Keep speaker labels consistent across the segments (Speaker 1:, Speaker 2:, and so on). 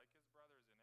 Speaker 1: like his brothers in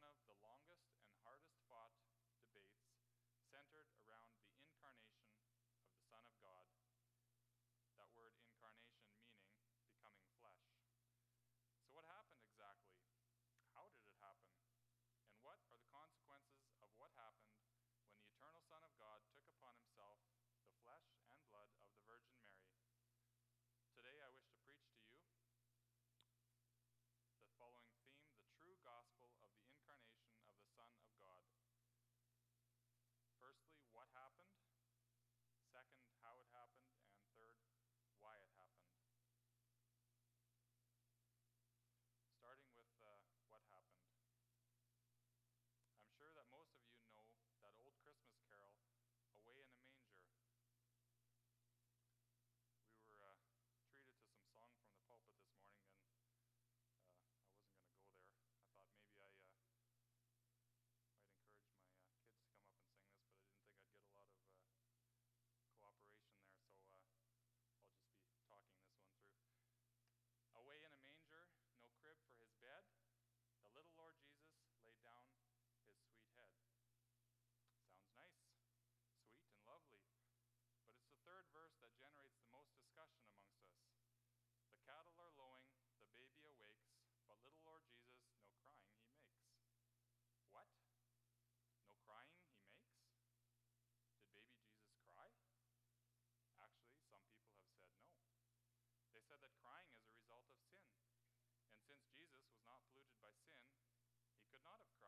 Speaker 1: one of the longest third verse that generates the most discussion amongst us. The cattle are lowing, the baby awakes, but little Lord Jesus, no crying he makes. What? No crying he makes? Did baby Jesus cry? Actually, some people have said no. They said that crying is a result of sin. And since Jesus was not polluted by sin, he could not have cried.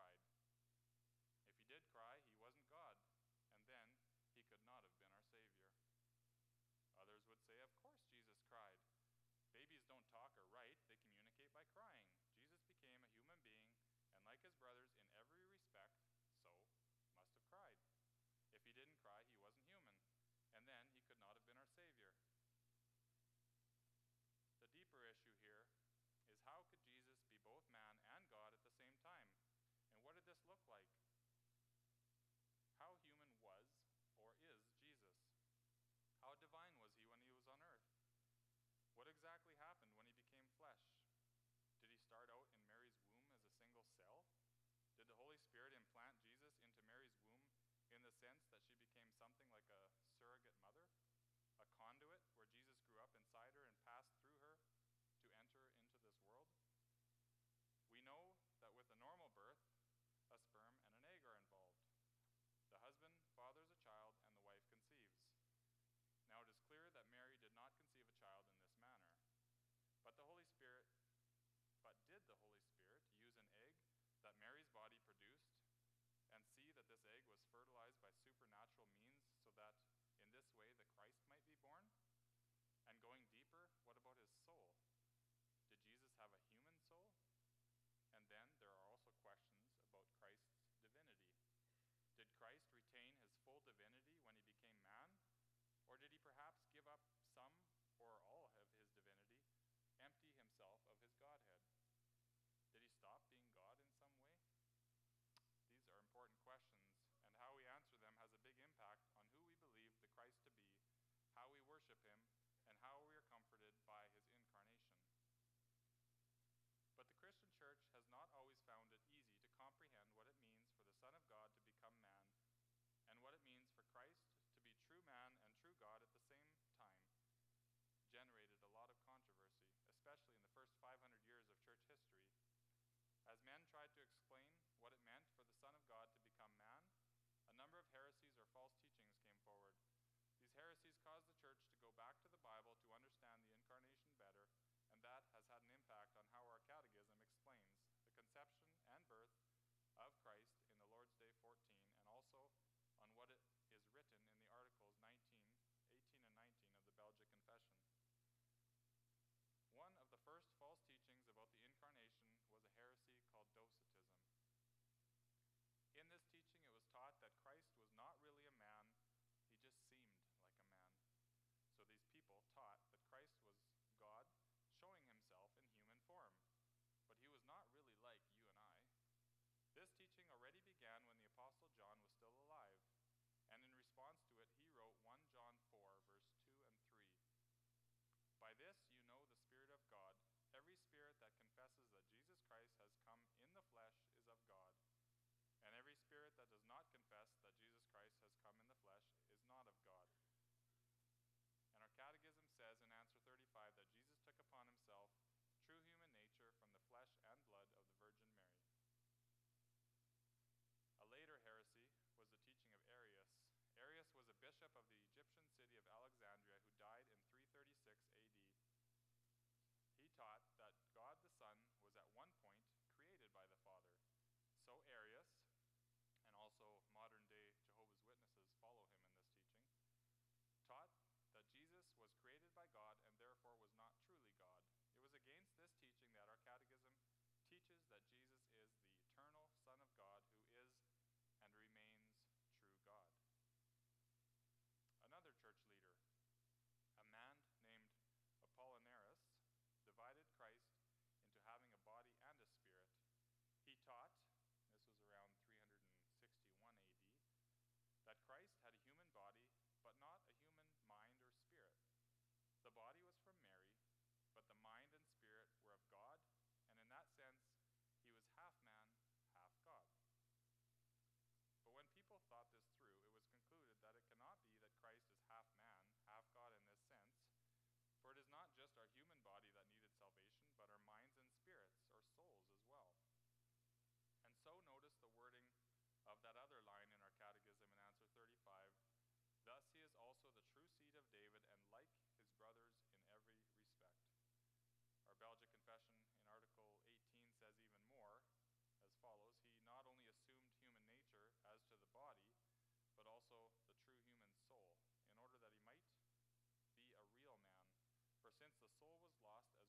Speaker 1: brothers in every respect, so must have cried. If he didn't cry, he wasn't human, and then he could not have been our Savior. The deeper issue here is how could Jesus be both man and God at the same time? And what did this look like? How human was or is Jesus? How divine was Son of God to become man, and what it means for Christ to be true man and true God at the same time, generated a lot of controversy, especially in the first 500 years of church history, as men tried to explain what it meant for the Son of God to become man, a number of heresies or false teachings came forward. These heresies caused the church to go back to the Bible to understand the incarnation better, and that has had an impact on how our taught, this was around 361 AD, that Christ had a human body, but not a human lost a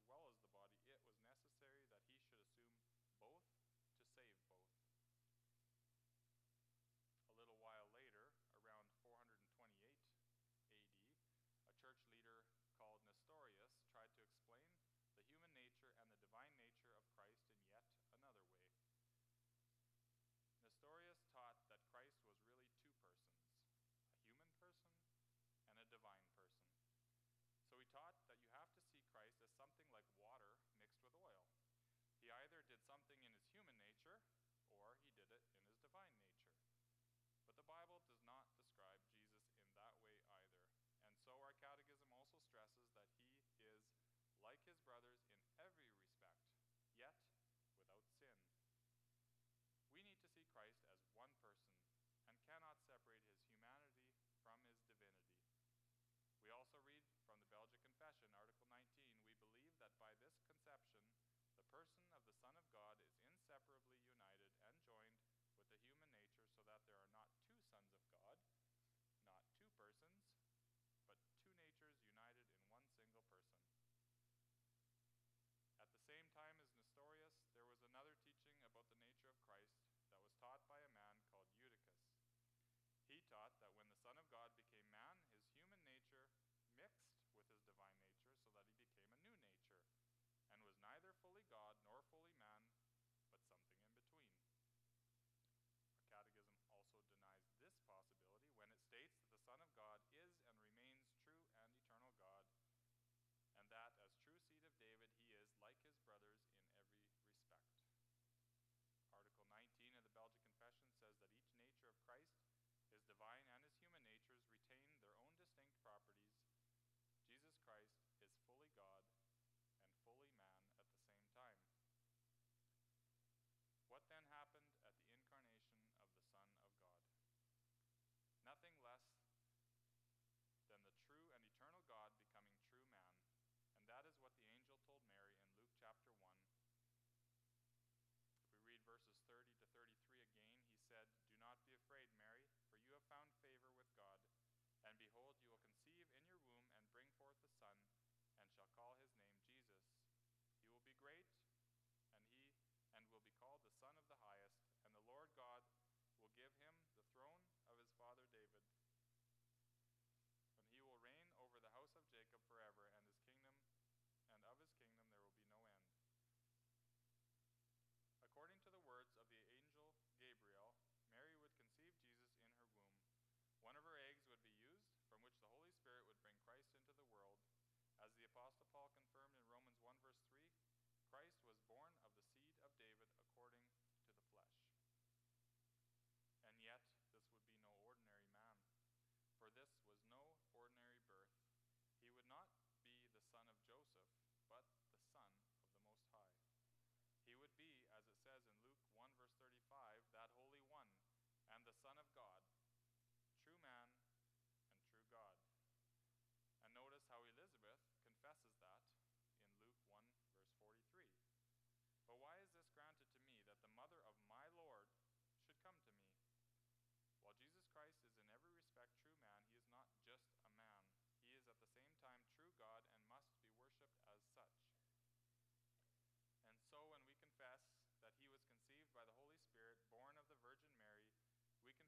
Speaker 1: what then happened at the incarnation of the Son of God? Nothing less than the true and eternal God becoming true man, and that is what the angel told Mary in Luke chapter 1. If we read verses 30 to 33 again, he said, Do not be afraid, Mary, for you have found favor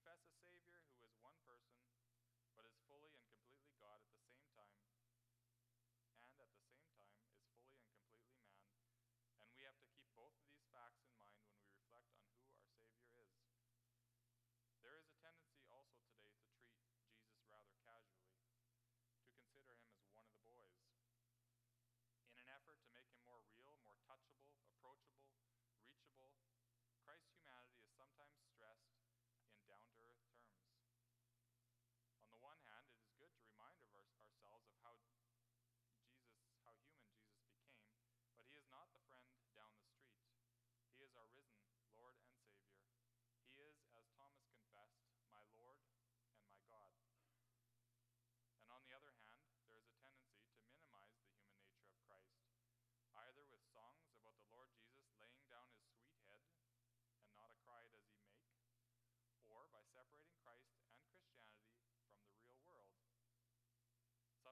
Speaker 1: confess a Savior who is one person, but is fully and completely God at the same time, and at the same time is fully and completely man. And we have to keep both of these facts in mind when we reflect on who our Savior is. There is a tendency also today to treat Jesus rather casually, to consider him as one of the boys. In an effort to make him more real, more touchable, approachable,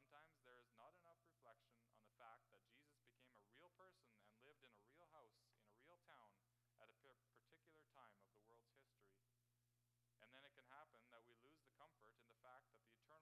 Speaker 1: sometimes there is not enough reflection on the fact that Jesus became a real person and lived in a real house, in a real town, at a particular time of the world's history. And then it can happen that we lose the comfort in the fact that the eternal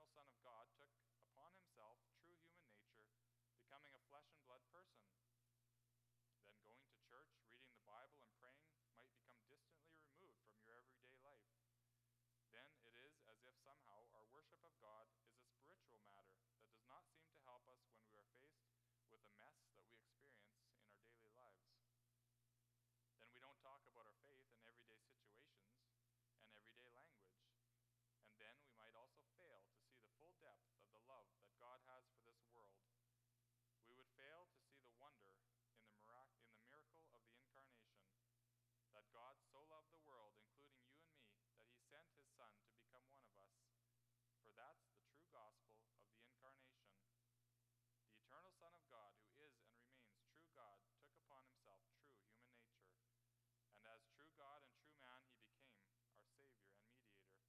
Speaker 1: Son to become one of us. For that's the true gospel of the incarnation. The eternal Son of God, who is and remains true God, took upon himself true human nature. And as true God and true man, he became our Savior and mediator.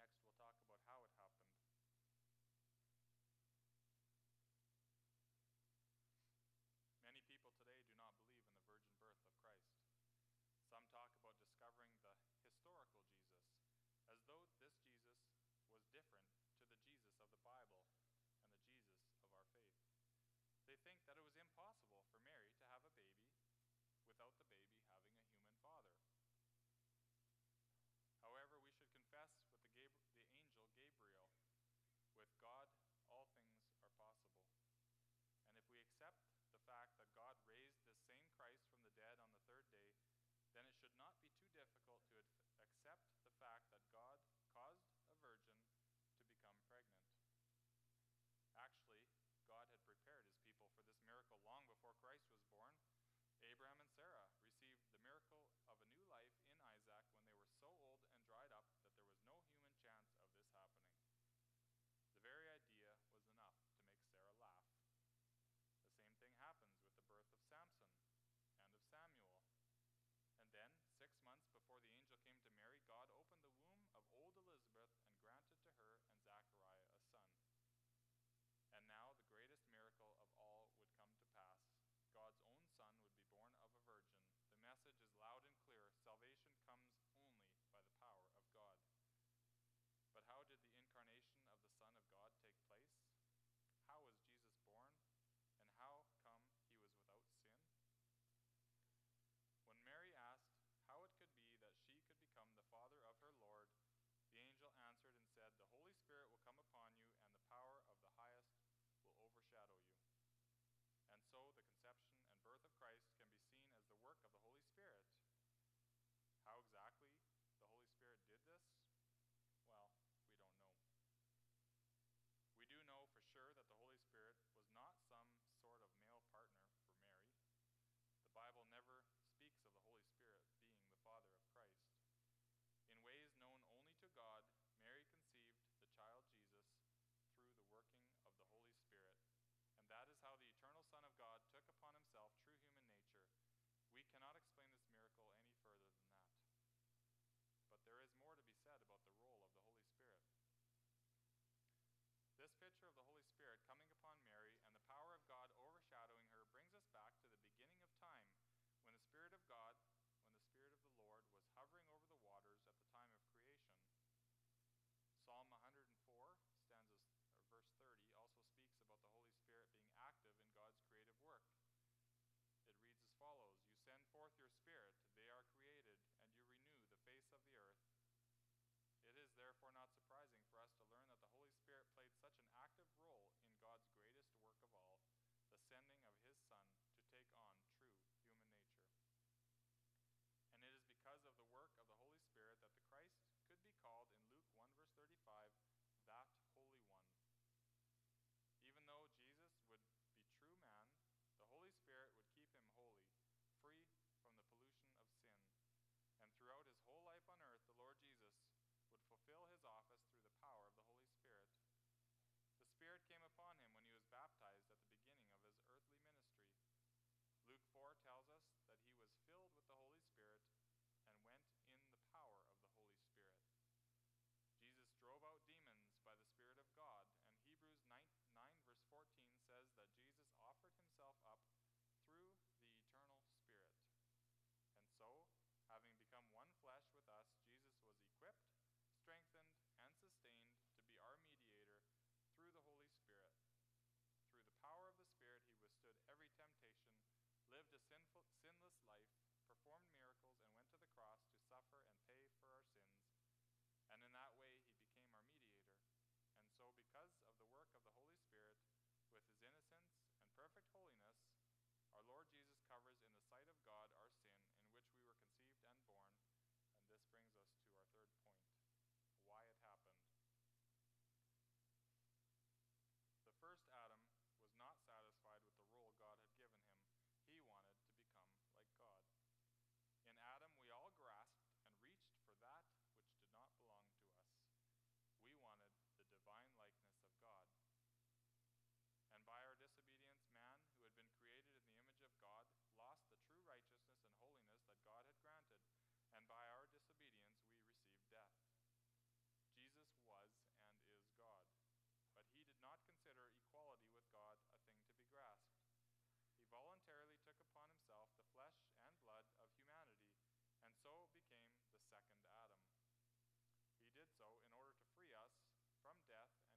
Speaker 1: Next, we'll talk about how it happened. Many people today do not believe in the virgin birth of Christ. Some talk about discovering the though this Jesus was different to the Jesus of the Bible and the Jesus of our faith. They think that it was impossible for Mary to have a baby without the baby having a human father. However, we should confess with the, Gab- the angel Gabriel with God, all things are possible. And if we accept the fact that God raised the same Christ from the dead on the third day, then it should not be too difficult to ad- accept the fact that God. this picture of the Holy Spirit coming upon Mary active role in God's greatest work of all, the sending of his Son from death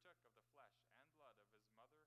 Speaker 1: partook of the flesh and blood of his mother